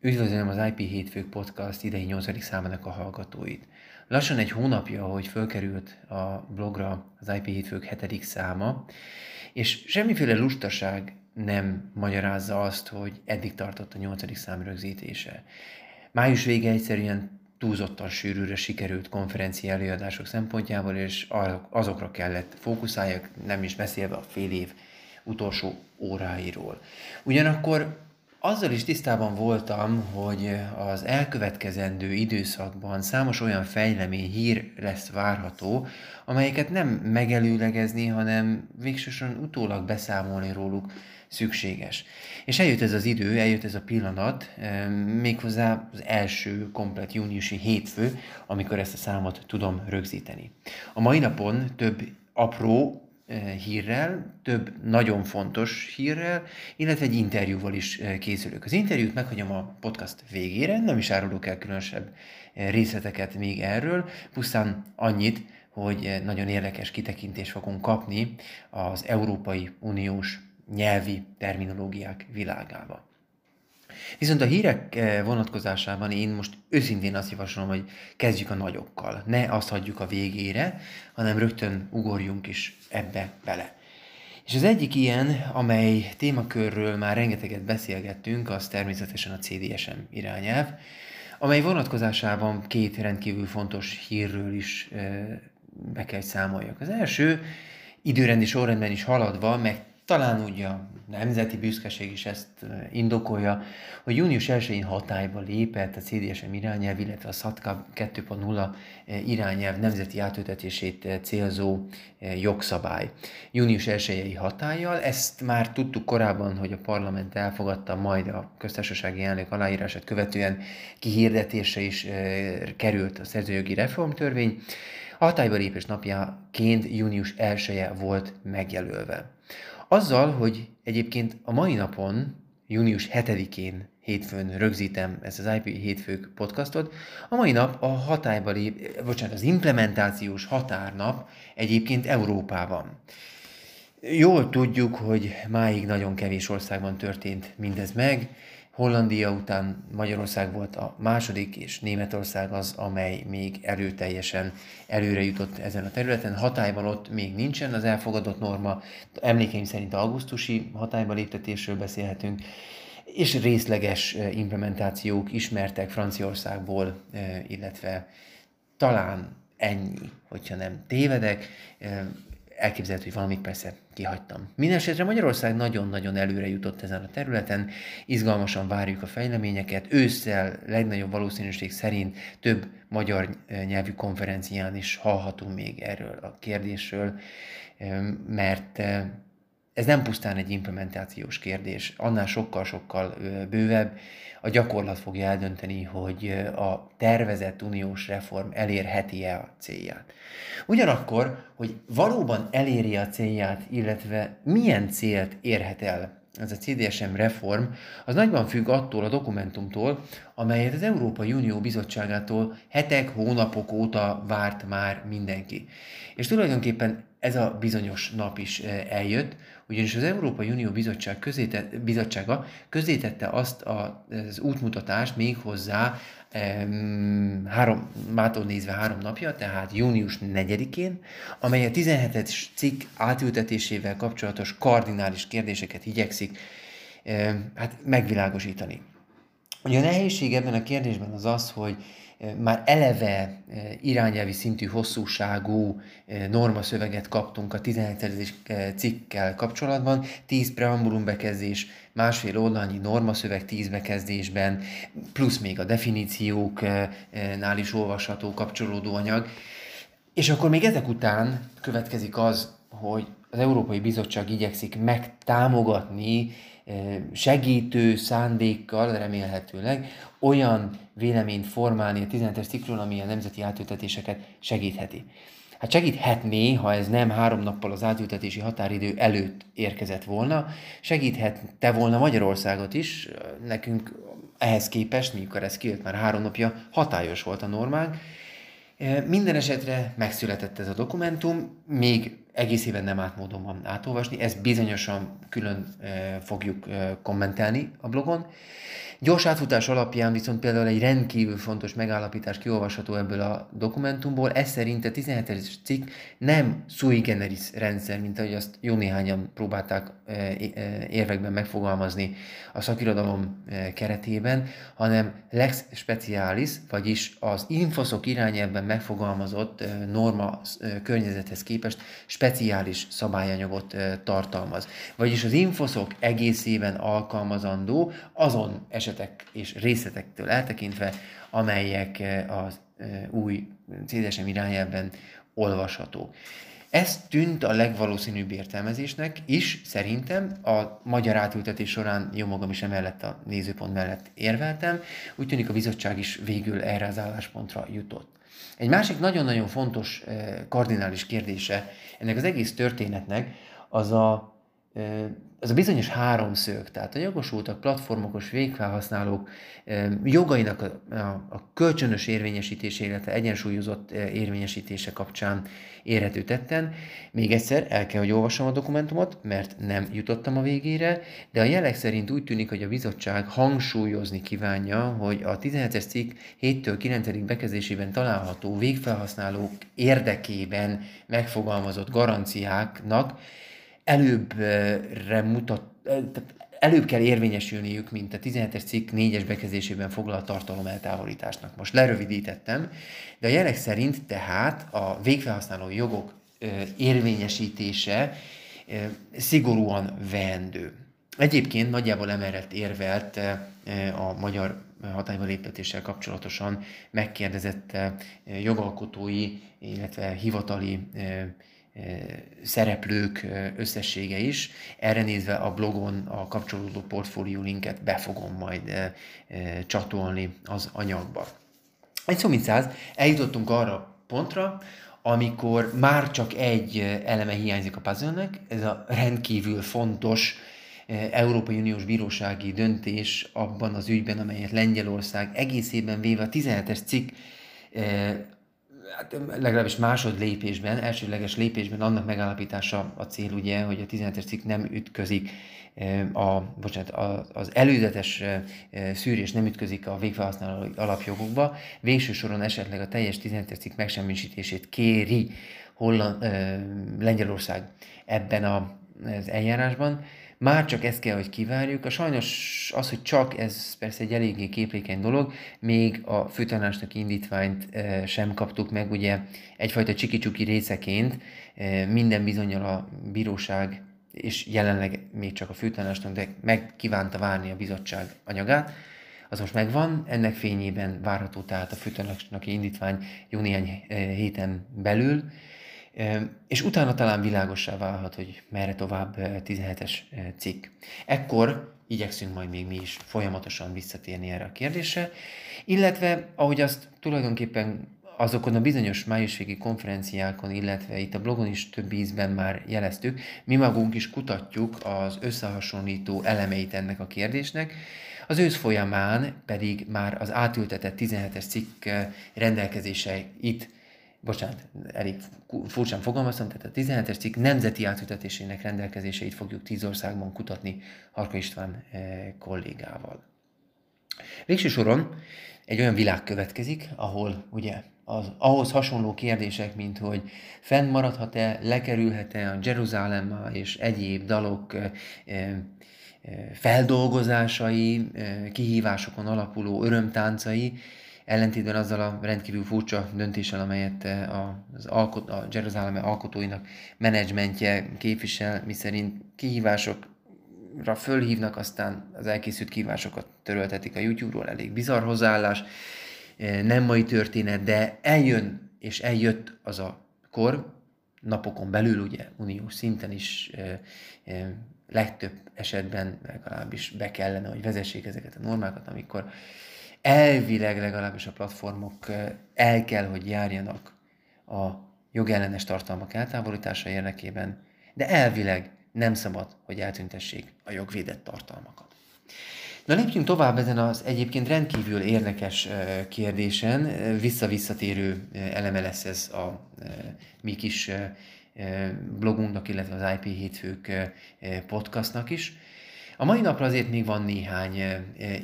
Üdvözlöm az IP Hétfők Podcast idei 8. számának a hallgatóit. Lassan egy hónapja, hogy fölkerült a blogra az IP Hétfők 7. száma, és semmiféle lustaság nem magyarázza azt, hogy eddig tartott a 8. szám rögzítése. Május vége egyszerűen túlzottan sűrűre sikerült konferencia előadások szempontjából, és azokra kellett fókuszáljak, nem is beszélve a fél év utolsó óráiról. Ugyanakkor azzal is tisztában voltam, hogy az elkövetkezendő időszakban számos olyan fejlemény hír lesz várható, amelyeket nem megelőlegezni, hanem végsősorban utólag beszámolni róluk szükséges. És eljött ez az idő, eljött ez a pillanat, méghozzá az első komplet júniusi hétfő, amikor ezt a számot tudom rögzíteni. A mai napon több apró, hírrel, több nagyon fontos hírrel, illetve egy interjúval is készülök. Az interjút meghagyom a podcast végére, nem is árulok el különösebb részleteket még erről, pusztán annyit, hogy nagyon érdekes kitekintést fogunk kapni az Európai Uniós nyelvi terminológiák világába. Viszont a hírek eh, vonatkozásában én most őszintén azt javaslom, hogy kezdjük a nagyokkal. Ne azt hagyjuk a végére, hanem rögtön ugorjunk is ebbe bele. És az egyik ilyen, amely témakörről már rengeteget beszélgettünk, az természetesen a CDSM irányelv, amely vonatkozásában két rendkívül fontos hírről is eh, be kell számoljak. Az első, időrendi sorrendben is haladva, meg talán úgy a nemzeti büszkeség is ezt indokolja, hogy június 1-én hatályba lépett a CDSM irányelv, illetve a SZATKA 2.0 irányelv nemzeti átültetését célzó jogszabály. Június 1-i hatállyal, ezt már tudtuk korábban, hogy a parlament elfogadta, majd a köztársasági elnök aláírását követően kihirdetése is került a szerzőjogi reformtörvény, a hatályba lépés napjaként június 1 -e volt megjelölve. Azzal, hogy egyébként a mai napon, június 7-én hétfőn rögzítem ezt az IP hétfők podcastot, a mai nap a hatályba lép, bocsánat, az implementációs határnap egyébként Európában. Jól tudjuk, hogy máig nagyon kevés országban történt mindez meg, Hollandia után Magyarország volt a második, és Németország az, amely még erőteljesen előre jutott ezen a területen. Hatályban ott még nincsen az elfogadott norma, emlékeim szerint augusztusi hatályba léptetésről beszélhetünk, és részleges eh, implementációk ismertek Franciaországból, eh, illetve talán ennyi, hogyha nem tévedek. Eh, elképzelhető, hogy valamit persze kihagytam. Mindenesetre Magyarország nagyon-nagyon előre jutott ezen a területen, izgalmasan várjuk a fejleményeket, ősszel legnagyobb valószínűség szerint több magyar nyelvű konferencián is hallhatunk még erről a kérdésről, mert ez nem pusztán egy implementációs kérdés, annál sokkal-sokkal bővebb. A gyakorlat fogja eldönteni, hogy a tervezett uniós reform elérheti-e a célját. Ugyanakkor, hogy valóban eléri a célját, illetve milyen célt érhet el ez a CDSM reform, az nagyban függ attól a dokumentumtól, amelyet az Európai Unió Bizottságától hetek, hónapok óta várt már mindenki. És tulajdonképpen ez a bizonyos nap is eljött, ugyanis az Európai Unió Bizottság közéte, Bizottsága közétette azt a, az útmutatást még hozzá három, mától nézve három napja, tehát június 4-én, amely a 17-es cikk átültetésével kapcsolatos kardinális kérdéseket igyekszik um, hát megvilágosítani. Ugye a nehézség ebben a kérdésben az az, hogy már eleve irányelvi szintű hosszúságú normaszöveget kaptunk a 17. cikkkel kapcsolatban, 10 preambulum bekezdés, másfél oldalnyi normaszöveg 10 bekezdésben, plusz még a definícióknál is olvasható kapcsolódó anyag. És akkor még ezek után következik az, hogy az Európai Bizottság igyekszik megtámogatni segítő szándékkal remélhetőleg olyan véleményt formálni a 17-es cikkről, ami a nemzeti átültetéseket segítheti. Hát segíthetné, ha ez nem három nappal az átültetési határidő előtt érkezett volna, segíthette volna Magyarországot is, nekünk ehhez képest, mikor ez kijött már három napja, hatályos volt a normánk. Minden esetre megszületett ez a dokumentum, még egészében nem átmódon van átolvasni, ezt bizonyosan külön fogjuk kommentelni a blogon. Gyors átfutás alapján viszont például egy rendkívül fontos megállapítás kiolvasható ebből a dokumentumból, ez szerint a 17. cikk nem sui generis rendszer, mint ahogy azt jó néhányan próbálták érvekben megfogalmazni a szakirodalom keretében, hanem lex specialis, vagyis az infoszok irányelvben megfogalmazott norma környezethez képest speciális szabályanyagot tartalmaz. Vagyis az infoszok egészében alkalmazandó azon esetek és részletektől eltekintve, amelyek az új CDSM irányelven olvasható. Ez tűnt a legvalószínűbb értelmezésnek is, szerintem, a magyar átültetés során jó magam is emellett a nézőpont mellett érveltem, úgy tűnik a bizottság is végül erre az álláspontra jutott. Egy másik nagyon-nagyon fontos kardinális kérdése ennek az egész történetnek az a ez a bizonyos háromszög, tehát a jogosultak, platformokos végfelhasználók jogainak a, a, a kölcsönös érvényesítése, illetve egyensúlyozott érvényesítése kapcsán érhető tetten. Még egyszer el kell, hogy olvassam a dokumentumot, mert nem jutottam a végére, de a jelek szerint úgy tűnik, hogy a bizottság hangsúlyozni kívánja, hogy a 17-es cikk 7-től 9. bekezdésében található végfelhasználók érdekében megfogalmazott garanciáknak előbbre mutat, tehát előbb kell érvényesülniük, mint a 17-es cikk 4-es bekezdésében foglalt tartalom eltávolításnak. Most lerövidítettem, de a jelek szerint tehát a végfelhasználó jogok érvényesítése szigorúan veendő. Egyébként nagyjából emellett érvelt a magyar hatályba léptetéssel kapcsolatosan megkérdezett jogalkotói, illetve hivatali szereplők összessége is. Erre nézve a blogon a kapcsolódó portfólió linket be fogom majd csatolni az anyagba. Egy szó mint száz, eljutottunk arra pontra, amikor már csak egy eleme hiányzik a puzzle ez a rendkívül fontos Európai Uniós Bírósági döntés abban az ügyben, amelyet Lengyelország egészében véve a 17-es cikk hát legalábbis másodlépésben, elsőleges lépésben annak megállapítása a cél ugye, hogy a 17-es cikk nem ütközik a, bocsánat, az előzetes szűrés nem ütközik a végfelhasználó alapjogokba, végső soron esetleg a teljes 17-es cikk megsemmisítését kéri Holland, Lengyelország ebben az eljárásban, már csak ezt kell, hogy kivárjuk. A sajnos az, hogy csak ez persze egy eléggé képlékeny dolog, még a főtanácsnak indítványt e, sem kaptuk meg, ugye egyfajta csiki részeként e, minden bizonyal a bíróság és jelenleg még csak a főtanácsnak, de meg kívánta várni a bizottság anyagát, az most megvan, ennek fényében várható tehát a főtanácsnak indítvány jó néhány e, héten belül, és utána talán világossá válhat, hogy merre tovább 17-es cikk. Ekkor igyekszünk majd még mi is folyamatosan visszatérni erre a kérdésre, illetve ahogy azt tulajdonképpen azokon a bizonyos májusvégi konferenciákon, illetve itt a blogon is több ízben már jeleztük, mi magunk is kutatjuk az összehasonlító elemeit ennek a kérdésnek, az ősz folyamán pedig már az átültetett 17-es cikk rendelkezése itt bocsánat, elég furcsán fogalmaztam, tehát a 17-es cikk nemzeti átültetésének rendelkezéseit fogjuk tíz országban kutatni Harka István eh, kollégával. Végső soron egy olyan világ következik, ahol ugye az, ahhoz hasonló kérdések, mint hogy fennmaradhat-e, lekerülhet-e a Jeruzsálem és egyéb dalok e, e, feldolgozásai, kihívásokon alapuló örömtáncai, ellentétben azzal a rendkívül furcsa döntéssel, amelyet eh, az alkot, a Jeruzsálem alkotóinak menedzsmentje képvisel, miszerint kihívásokra fölhívnak, aztán az elkészült kihívásokat töröltetik a YouTube-ról, elég bizarr hozzáállás, eh, nem mai történet, de eljön és eljött az a kor, napokon belül, ugye uniós szinten is e, e, legtöbb esetben legalábbis be kellene, hogy vezessék ezeket a normákat, amikor elvileg legalábbis a platformok el kell, hogy járjanak a jogellenes tartalmak eltávolítása érdekében, de elvileg nem szabad, hogy eltüntessék a jogvédett tartalmakat. Na lépjünk tovább ezen az egyébként rendkívül érdekes kérdésen, vissza-visszatérő eleme lesz ez a mi kis blogunknak, illetve az IP Hétfők podcastnak is. A mai napra azért még van néhány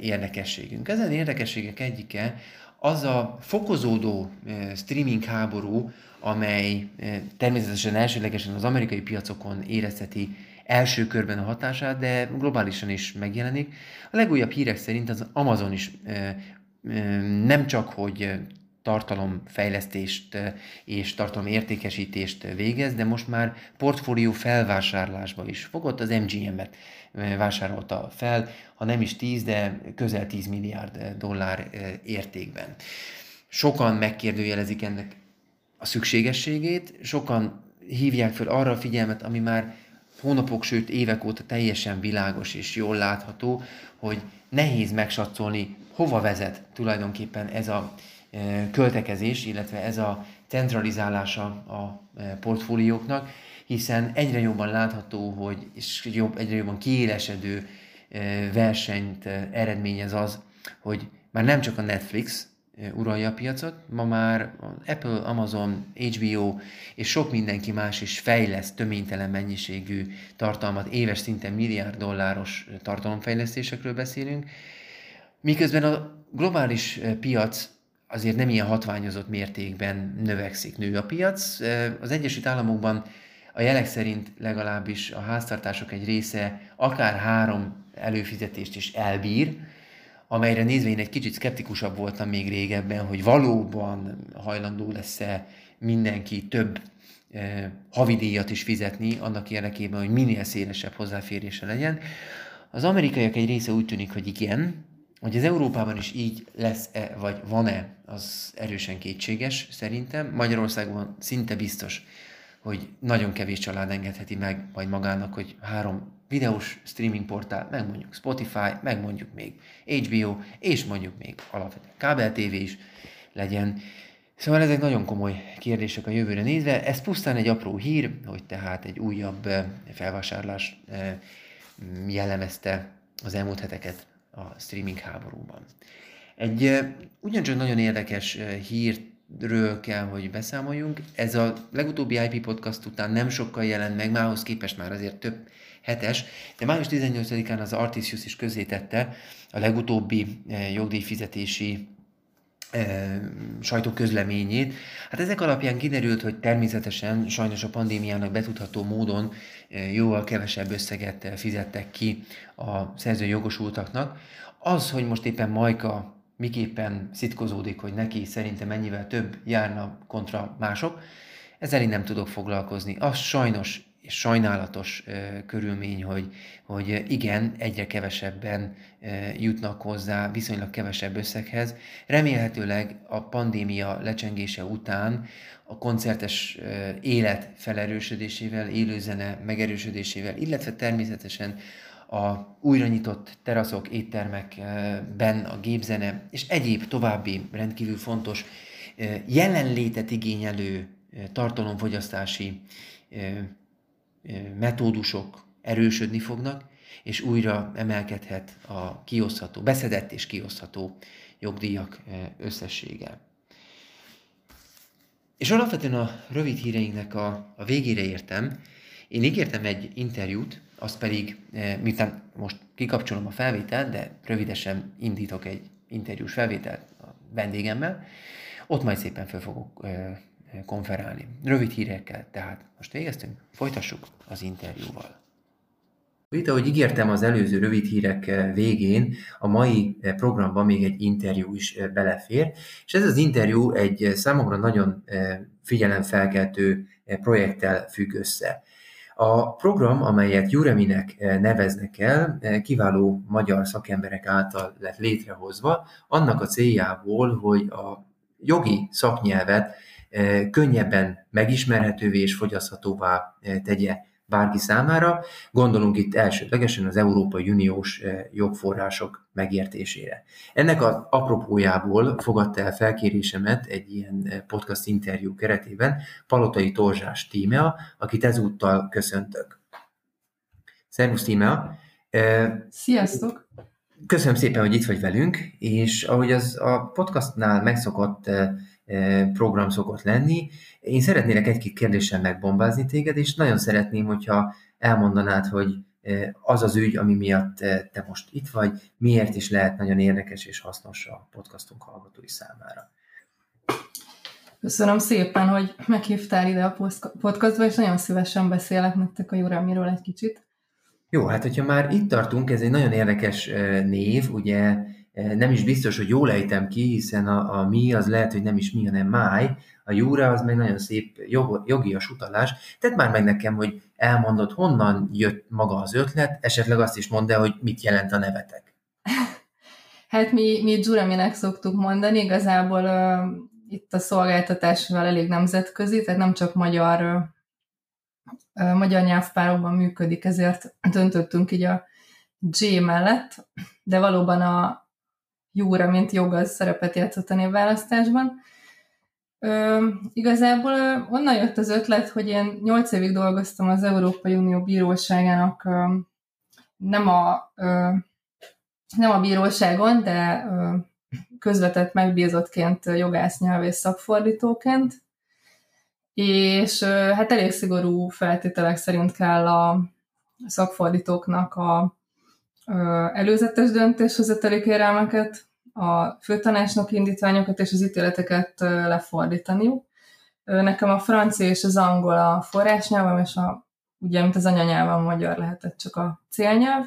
érdekességünk. Ezen érdekességek egyike az a fokozódó streaming háború, amely természetesen elsőlegesen az amerikai piacokon érezheti első körben a hatását, de globálisan is megjelenik. A legújabb hírek szerint az Amazon is nem csak, hogy tartalomfejlesztést és tartalomértékesítést végez, de most már portfólió felvásárlásba is fogott, az MGM-et vásárolta fel, ha nem is 10, de közel 10 milliárd dollár értékben. Sokan megkérdőjelezik ennek a szükségességét, sokan hívják fel arra a figyelmet, ami már hónapok, sőt évek óta teljesen világos és jól látható, hogy nehéz megsatszolni, hova vezet tulajdonképpen ez a költekezés, illetve ez a centralizálása a portfólióknak, hiszen egyre jobban látható, hogy és jobb, egyre jobban kiélesedő versenyt eredményez az, hogy már nem csak a Netflix, uralja a piacot. Ma már Apple, Amazon, HBO és sok mindenki más is fejleszt töménytelen mennyiségű tartalmat, éves szinten milliárd dolláros tartalomfejlesztésekről beszélünk, miközben a globális piac azért nem ilyen hatványozott mértékben növekszik, nő a piac. Az Egyesült Államokban a jelek szerint legalábbis a háztartások egy része akár három előfizetést is elbír, amelyre nézve én egy kicsit szkeptikusabb voltam még régebben, hogy valóban hajlandó lesz-e mindenki több eh, havidíjat is fizetni annak érdekében, hogy minél szélesebb hozzáférése legyen. Az amerikaiak egy része úgy tűnik, hogy igen, hogy az Európában is így lesz-e, vagy van-e, az erősen kétséges szerintem. Magyarországon szinte biztos, hogy nagyon kevés család engedheti meg majd magának, hogy három videós streaming portál, meg mondjuk Spotify, meg mondjuk még HBO, és mondjuk még alapvetően kábel TV is legyen. Szóval ezek nagyon komoly kérdések a jövőre nézve. Ez pusztán egy apró hír, hogy tehát egy újabb eh, felvásárlás eh, jellemezte az elmúlt heteket a streaming háborúban. Egy ugyancsak nagyon érdekes hírről kell, hogy beszámoljunk. Ez a legutóbbi IP podcast után nem sokkal jelent meg, mához képest már azért több hetes, de május 18-án az Artisius is közzétette a legutóbbi jogdíjfizetési sajtóközleményét. Hát ezek alapján kiderült, hogy természetesen sajnos a pandémiának betudható módon jóval kevesebb összeget fizettek ki a szerző jogosultaknak. Az, hogy most éppen Majka miképpen szitkozódik, hogy neki szerintem mennyivel több járna kontra mások, ezzel én nem tudok foglalkozni. Az sajnos sajnálatos körülmény, hogy, hogy igen, egyre kevesebben jutnak hozzá viszonylag kevesebb összeghez. Remélhetőleg a pandémia lecsengése után a koncertes élet felerősödésével, élőzene megerősödésével, illetve természetesen a újra nyitott teraszok, éttermekben a gépzene és egyéb további rendkívül fontos jelenlétet igényelő tartalomfogyasztási metódusok erősödni fognak, és újra emelkedhet a kiosztható, beszedett és kiosztható jogdíjak összessége. És alapvetően a rövid híreinknek a, a végére értem. Én ígértem egy interjút, azt pedig, miután most kikapcsolom a felvételt, de rövidesen indítok egy interjús felvételt a vendégemmel, ott majd szépen fel fogok konferálni. Rövid hírekkel, tehát most végeztünk, folytassuk az interjúval. Itt, ahogy ígértem az előző rövid hírek végén, a mai programban még egy interjú is belefér, és ez az interjú egy számomra nagyon figyelemfelkeltő projekttel függ össze. A program, amelyet Jureminek neveznek el, kiváló magyar szakemberek által lett létrehozva, annak a céljából, hogy a jogi szaknyelvet könnyebben megismerhetővé és fogyaszthatóvá tegye bárki számára. Gondolunk itt elsődlegesen az Európai Uniós jogforrások megértésére. Ennek az apropójából fogadta el felkérésemet egy ilyen podcast interjú keretében Palotai Torzsás Tímea, akit ezúttal köszöntök. Szervusz Tímea! Sziasztok! Köszönöm szépen, hogy itt vagy velünk, és ahogy az a podcastnál megszokott, program szokott lenni. Én szeretnélek egy-két kérdéssel megbombázni téged, és nagyon szeretném, hogyha elmondanád, hogy az az ügy, ami miatt te most itt vagy, miért is lehet nagyon érdekes és hasznos a podcastunk hallgatói számára. Köszönöm szépen, hogy meghívtál ide a podcastba, és nagyon szívesen beszélek nektek a Juramiról egy kicsit. Jó, hát hogyha már itt tartunk, ez egy nagyon érdekes név, ugye nem is biztos, hogy jól ejtem ki, hiszen a, a mi az lehet, hogy nem is mi, hanem máj, a júra az meg nagyon szép jog, jogias utalás. Tedd már meg nekem, hogy elmondod, honnan jött maga az ötlet, esetleg azt is mondd el, hogy mit jelent a nevetek. Hát mi, mi Juraminek szoktuk mondani, igazából uh, itt a szolgáltatásval elég nemzetközi, tehát nem csak magyar magyar nyelvpárokban működik, ezért döntöttünk így a J mellett, de valóban a Júra, mint jog, az szerepet játszott a névválasztásban. Ö, igazából ö, onnan jött az ötlet, hogy én nyolc évig dolgoztam az Európai Unió bíróságának ö, nem a, ö, nem a bíróságon, de ö, közvetett megbízottként jogász nyelvész szakfordítóként, és hát elég szigorú feltételek szerint kell a szakfordítóknak a előzetes döntéshozatali kérelmeket, a főtanácsnok indítványokat és az ítéleteket lefordítaniuk. Nekem a francia és az angol a forrásnyelvem, és a, ugye, mint az anyanyelvem, magyar lehetett csak a célnyelv.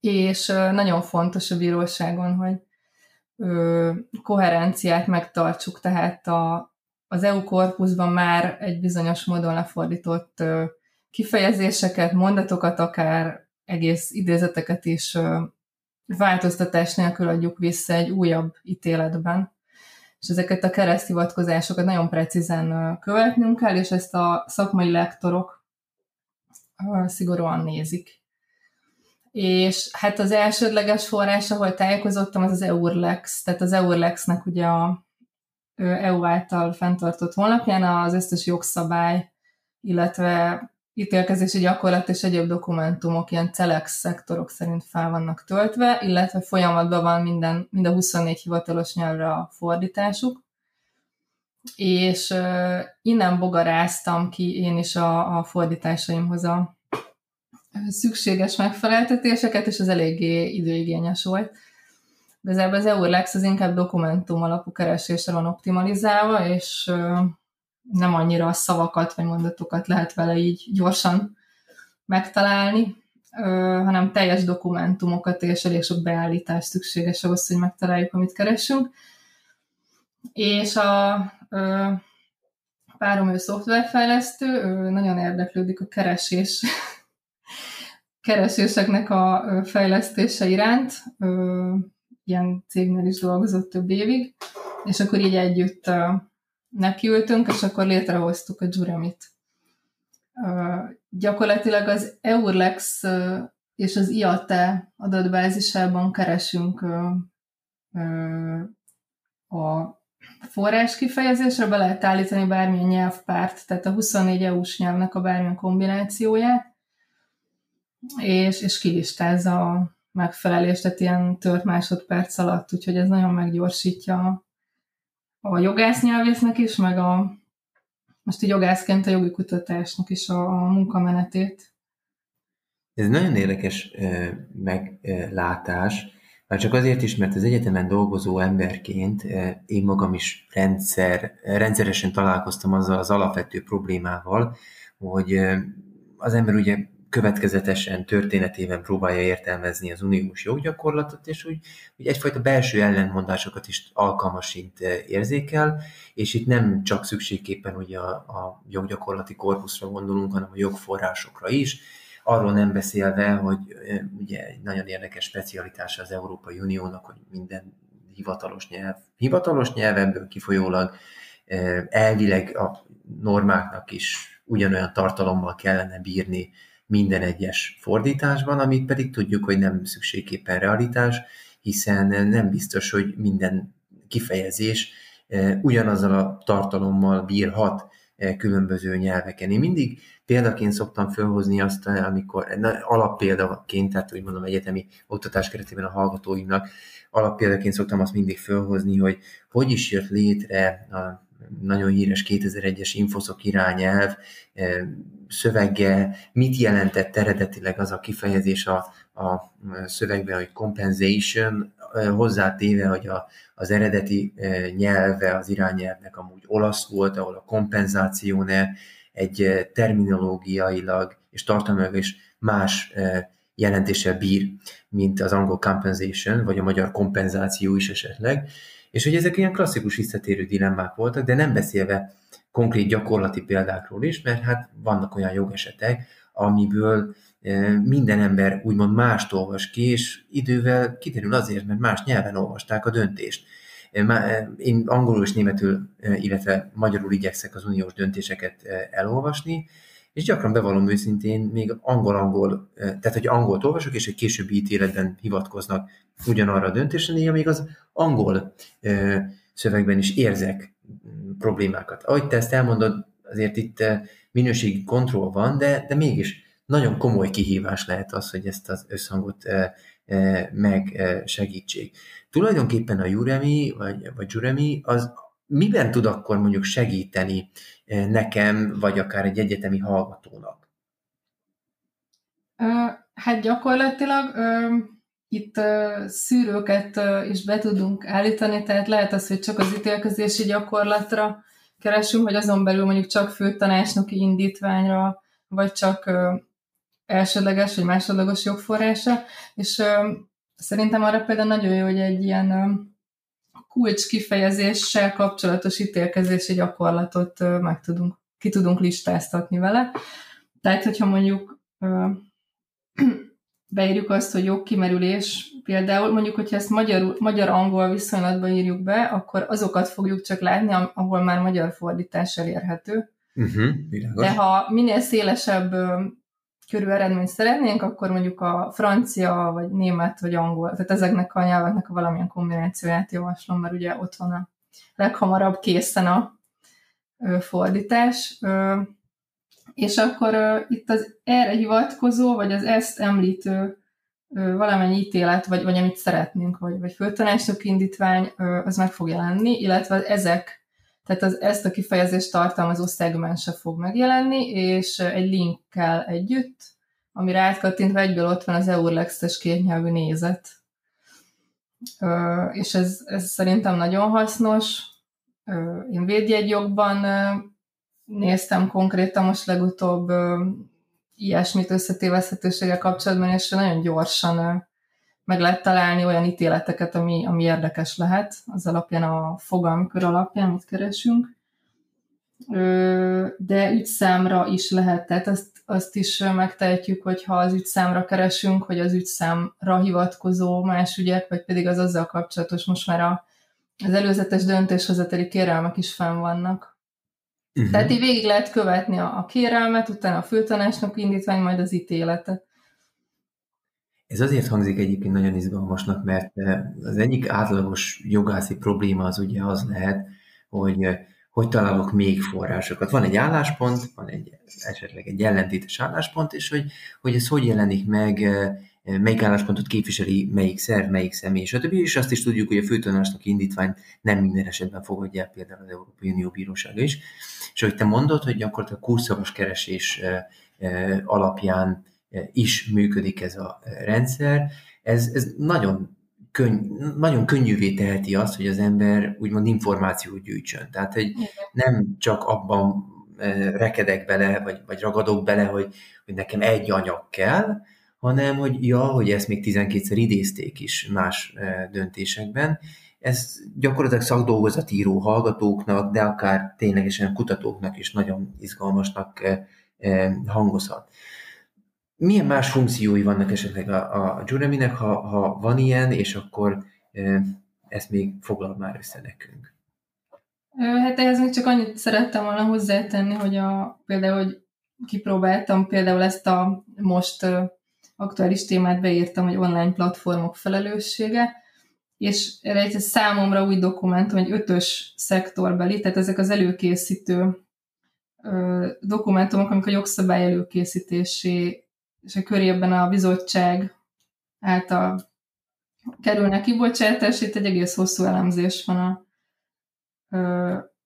És nagyon fontos a bíróságon, hogy koherenciát megtartsuk, tehát a, az EU korpuszban már egy bizonyos módon lefordított kifejezéseket, mondatokat, akár egész idézeteket is változtatás nélkül adjuk vissza egy újabb ítéletben. És ezeket a kereszthivatkozásokat nagyon precízen követnünk kell, és ezt a szakmai lektorok szigorúan nézik. És hát az elsődleges forrás, ahol tájékozottam, az az EURLEX, tehát az EURLEX-nek ugye a EU által fenntartott honlapján az összes jogszabály, illetve ítélkezési gyakorlat és egyéb dokumentumok ilyen CELEX szektorok szerint fel vannak töltve, illetve folyamatban van minden, mind a 24 hivatalos nyelvre a fordításuk. És uh, innen bogaráztam ki én is a, a fordításaimhoz a szükséges megfeleltetéseket, és az eléggé időigényes volt. Igazából az EURLEX az inkább dokumentum alapú keresésre van optimalizálva, és nem annyira a szavakat vagy mondatokat lehet vele így gyorsan megtalálni, hanem teljes dokumentumokat és elég sok beállítás szükséges ahhoz, hogy megtaláljuk, amit keresünk. És a párom ő szoftverfejlesztő, ő nagyon érdeklődik a keresés kereséseknek a fejlesztése iránt ilyen cégnél is dolgozott több évig, és akkor így együtt nekiültünk, és akkor létrehoztuk a Juremit. Uh, gyakorlatilag az Eurlex uh, és az IATE adatbázisában keresünk uh, a forrás kifejezésre, be lehet állítani bármilyen nyelvpárt, tehát a 24 EU-s nyelvnek a bármilyen kombinációját, és, és kilistázza a megfelelés, tehát ilyen tört másodperc alatt, úgyhogy ez nagyon meggyorsítja jogásznyelvésznek is, meg a most a jogászként a jogi kutatásnak is a, a munkamenetét. Ez nagyon érdekes meglátás, már csak azért is, mert az egyetemen dolgozó emberként én magam is rendszer, rendszeresen találkoztam azzal az alapvető problémával, hogy az ember ugye következetesen történetében próbálja értelmezni az uniós joggyakorlatot, és úgy, úgy egyfajta belső ellentmondásokat is alkalmasint eh, érzékel, és itt nem csak szükségképpen ugye a, a joggyakorlati korpuszra gondolunk, hanem a jogforrásokra is, arról nem beszélve, hogy eh, ugye egy nagyon érdekes specialitása az Európai Uniónak, hogy minden hivatalos nyelv, hivatalos nyelv ebből kifolyólag eh, elvileg a normáknak is ugyanolyan tartalommal kellene bírni, minden egyes fordításban, amit pedig tudjuk, hogy nem szükségképpen realitás, hiszen nem biztos, hogy minden kifejezés eh, ugyanazzal a tartalommal bírhat eh, különböző nyelveken. Én mindig Példaként szoktam felhozni azt, amikor alappéldaként, tehát úgy mondom egyetemi oktatás keretében a hallgatóimnak, alappéldaként szoktam azt mindig felhozni, hogy hogy is jött létre a nagyon híres 2001-es infoszok irányelv szövege, mit jelentett eredetileg az a kifejezés a, a szövegben, hogy compensation, hozzátéve, hogy a, az eredeti nyelve az irányelvnek amúgy olasz volt, ahol a kompenzáció ne egy terminológiailag és tartalmilag is más jelentéssel bír, mint az angol compensation, vagy a magyar kompenzáció is esetleg. És hogy ezek ilyen klasszikus visszatérő dilemmák voltak, de nem beszélve konkrét gyakorlati példákról is, mert hát vannak olyan jogesetek, amiből minden ember úgymond mást olvas ki, és idővel kiderül azért, mert más nyelven olvasták a döntést. Én angolul és németül, illetve magyarul igyekszek az uniós döntéseket elolvasni, és gyakran bevallom őszintén, még angol-angol, tehát hogy angolt olvasok, és egy későbbi ítéletben hivatkoznak ugyanarra a döntésre, néha még az angol szövegben is érzek mm, problémákat. Ahogy te ezt elmondod, azért itt minőségi kontroll van, de, de mégis nagyon komoly kihívás lehet az, hogy ezt az összhangot megsegítsék. Tulajdonképpen a Juremi, vagy, vagy Juremi, az miben tud akkor mondjuk segíteni nekem, vagy akár egy egyetemi hallgatónak? Hát gyakorlatilag itt szűrőket is be tudunk állítani, tehát lehet az, hogy csak az ítélkezési gyakorlatra keresünk, vagy azon belül mondjuk csak főtanácsnoki indítványra, vagy csak elsődleges vagy másodlagos jogforrása, és szerintem arra például nagyon jó, hogy egy ilyen kulcs kifejezéssel kapcsolatos ítélkezési gyakorlatot meg tudunk, ki tudunk listáztatni vele. Tehát, hogyha mondjuk beírjuk azt, hogy jogkimerülés, például mondjuk, hogyha ezt magyar, magyar-angol viszonylatban írjuk be, akkor azokat fogjuk csak látni, ahol már magyar fordítás elérhető. Uh-huh, De ha minél szélesebb körül eredményt szeretnénk, akkor mondjuk a francia, vagy német, vagy angol, tehát ezeknek a nyelveknek a valamilyen kombinációját javaslom, mert ugye ott van a leghamarabb készen a fordítás. És akkor itt az erre hivatkozó, vagy az ezt említő valamennyi ítélet, vagy, vagy amit szeretnénk, vagy, vagy föltanácsnok indítvány, az meg fog jelenni, illetve ezek tehát az, ezt a kifejezést tartalmazó szegmense fog megjelenni, és egy linkkel együtt, amire átkattintva egyből ott van az Eurlex-es kétnyelvű nézet. És ez, ez szerintem nagyon hasznos. Én védjegyjogban néztem konkrétan most legutóbb ilyesmit összetévezhetőséggel kapcsolatban, és nagyon gyorsan meg lehet találni olyan ítéleteket, ami, ami érdekes lehet, az alapján a fogalmkör alapján, mit keresünk. De ügyszámra is lehet, tehát azt, azt is megtehetjük, hogyha az ügyszámra keresünk, hogy az ügyszámra hivatkozó más ügyek, vagy pedig az azzal kapcsolatos, most már a, az előzetes döntéshozatali kérelmek is fenn vannak. Uh-huh. Tehát így végig lehet követni a, a kérelmet, utána a főtanácsnok indítvány, majd az ítéletet. Ez azért hangzik egyébként nagyon izgalmasnak, mert eh, az egyik átlagos jogászi probléma az ugye az lehet, hogy eh, hogy találok még forrásokat. Van egy álláspont, van egy esetleg egy ellentétes álláspont, és hogy, hogy ez hogy jelenik meg, eh, melyik álláspontot képviseli melyik szerv, melyik személy, stb. És azt is tudjuk, hogy a főtanásnak indítvány nem minden esetben fogadja el például az Európai Unió Bírósága is. És hogy te mondod, hogy gyakorlatilag kurszavas keresés alapján is működik ez a rendszer, ez, ez nagyon, könny, nagyon könnyűvé teheti azt, hogy az ember úgymond információt gyűjtsön. Tehát, hogy nem csak abban e, rekedek bele, vagy, vagy ragadok bele, hogy, hogy nekem egy anyag kell, hanem hogy ja, hogy ezt még 12-szer idézték is más e, döntésekben. Ez gyakorlatilag szakdolgozatíró hallgatóknak, de akár ténylegesen kutatóknak is nagyon izgalmasnak e, hangozhat. Milyen más funkciói vannak esetleg a, a Jureminek, ha, ha van ilyen, és akkor ezt még foglal már össze nekünk? Hát ehhez még csak annyit szerettem volna hozzátenni, hogy a, például, hogy kipróbáltam például ezt a most aktuális témát beírtam, hogy online platformok felelőssége, és erre egy számomra új dokumentum, egy ötös szektorbeli, tehát ezek az előkészítő dokumentumok, amik a jogszabály előkészítésé és a körében a bizottság által kerülnek kibocsátásra. Itt egy egész hosszú elemzés van a,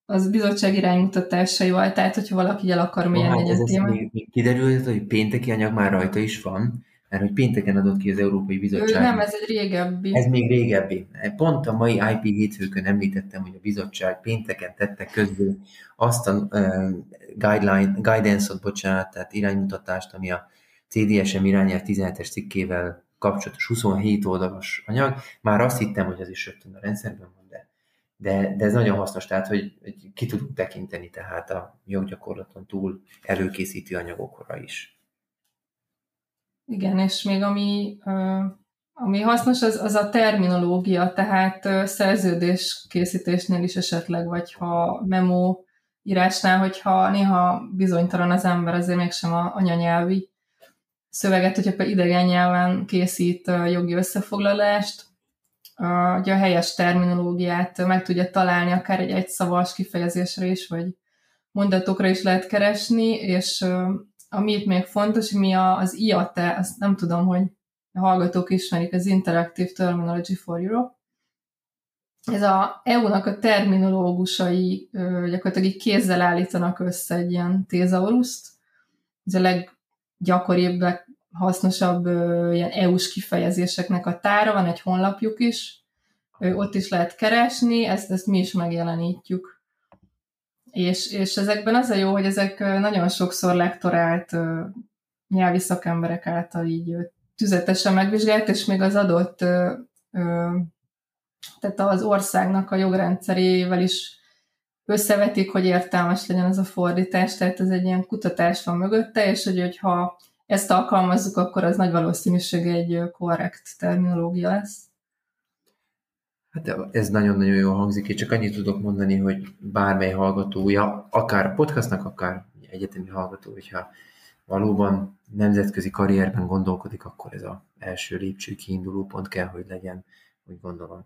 az bizottság iránymutatásaival, tehát hogyha valaki el akar mérni egy témát. Kiderült, hogy pénteki anyag már rajta is van, mert hogy pénteken adott ki az Európai Bizottság. Ő nem, ez egy régebbi. Ez még régebbi. Pont a mai IP hétfőkön említettem, hogy a bizottság pénteken tette közül azt a uh, guideline, guidance-ot, bocsánat, tehát iránymutatást, ami a CDSM irányelv 17-es cikkével kapcsolatos 27 oldalas anyag. Már azt hittem, hogy az is rögtön a rendszerben van, de, de, de ez nagyon hasznos, tehát hogy, hogy ki tudunk tekinteni tehát a joggyakorlaton túl előkészítő anyagokra is. Igen, és még ami, ami hasznos, az, az a terminológia, tehát szerződés készítésnél is esetleg, vagy ha memo írásnál, hogyha néha bizonytalan az ember, azért mégsem a anyanyelvi szöveget, hogyha például idegen nyelven készít jogi összefoglalást, hogy a helyes terminológiát meg tudja találni, akár egy egyszavas kifejezésre is, vagy mondatokra is lehet keresni, és ami itt még fontos, mi a, az IATE, azt nem tudom, hogy a hallgatók ismerik, az Interactive Terminology for Europe. Ez a EU-nak a terminológusai gyakorlatilag így kézzel állítanak össze egy ilyen tézauruszt. Ez a leggyakoribb, hasznosabb ilyen EU-s kifejezéseknek a tára, van egy honlapjuk is, ott is lehet keresni, ezt, ezt mi is megjelenítjük. És, és ezekben az a jó, hogy ezek nagyon sokszor lektorált nyelvi szakemberek által így tüzetesen megvizsgált, és még az adott tehát az országnak a jogrendszerével is összevetik, hogy értelmes legyen ez a fordítás, tehát ez egy ilyen kutatás van mögötte, és hogy, hogyha ezt alkalmazzuk, akkor az nagy valószínűség egy korrekt terminológia lesz. Hát ez nagyon-nagyon jól hangzik, és csak annyit tudok mondani, hogy bármely hallgatója, akár podcastnak, akár egyetemi hallgató, hogyha valóban nemzetközi karrierben gondolkodik, akkor ez az első lépcső kiinduló pont kell, hogy legyen, úgy gondolom.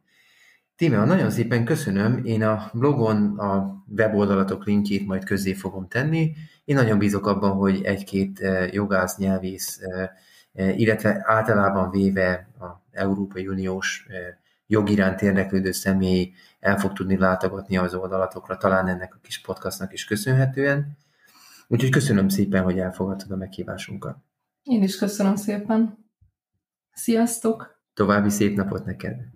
Tímea, nagyon szépen köszönöm. Én a blogon a weboldalatok linkjét majd közzé fogom tenni. Én nagyon bízok abban, hogy egy-két eh, jogász, nyelvész, eh, eh, illetve általában véve a Európai Uniós jogiránt érdeklődő személy el fog tudni látogatni az oldalatokra, talán ennek a kis podcastnak is köszönhetően. Úgyhogy köszönöm szépen, hogy elfogadtad a meghívásunkat. Én is köszönöm szépen. Sziasztok! További szép napot neked!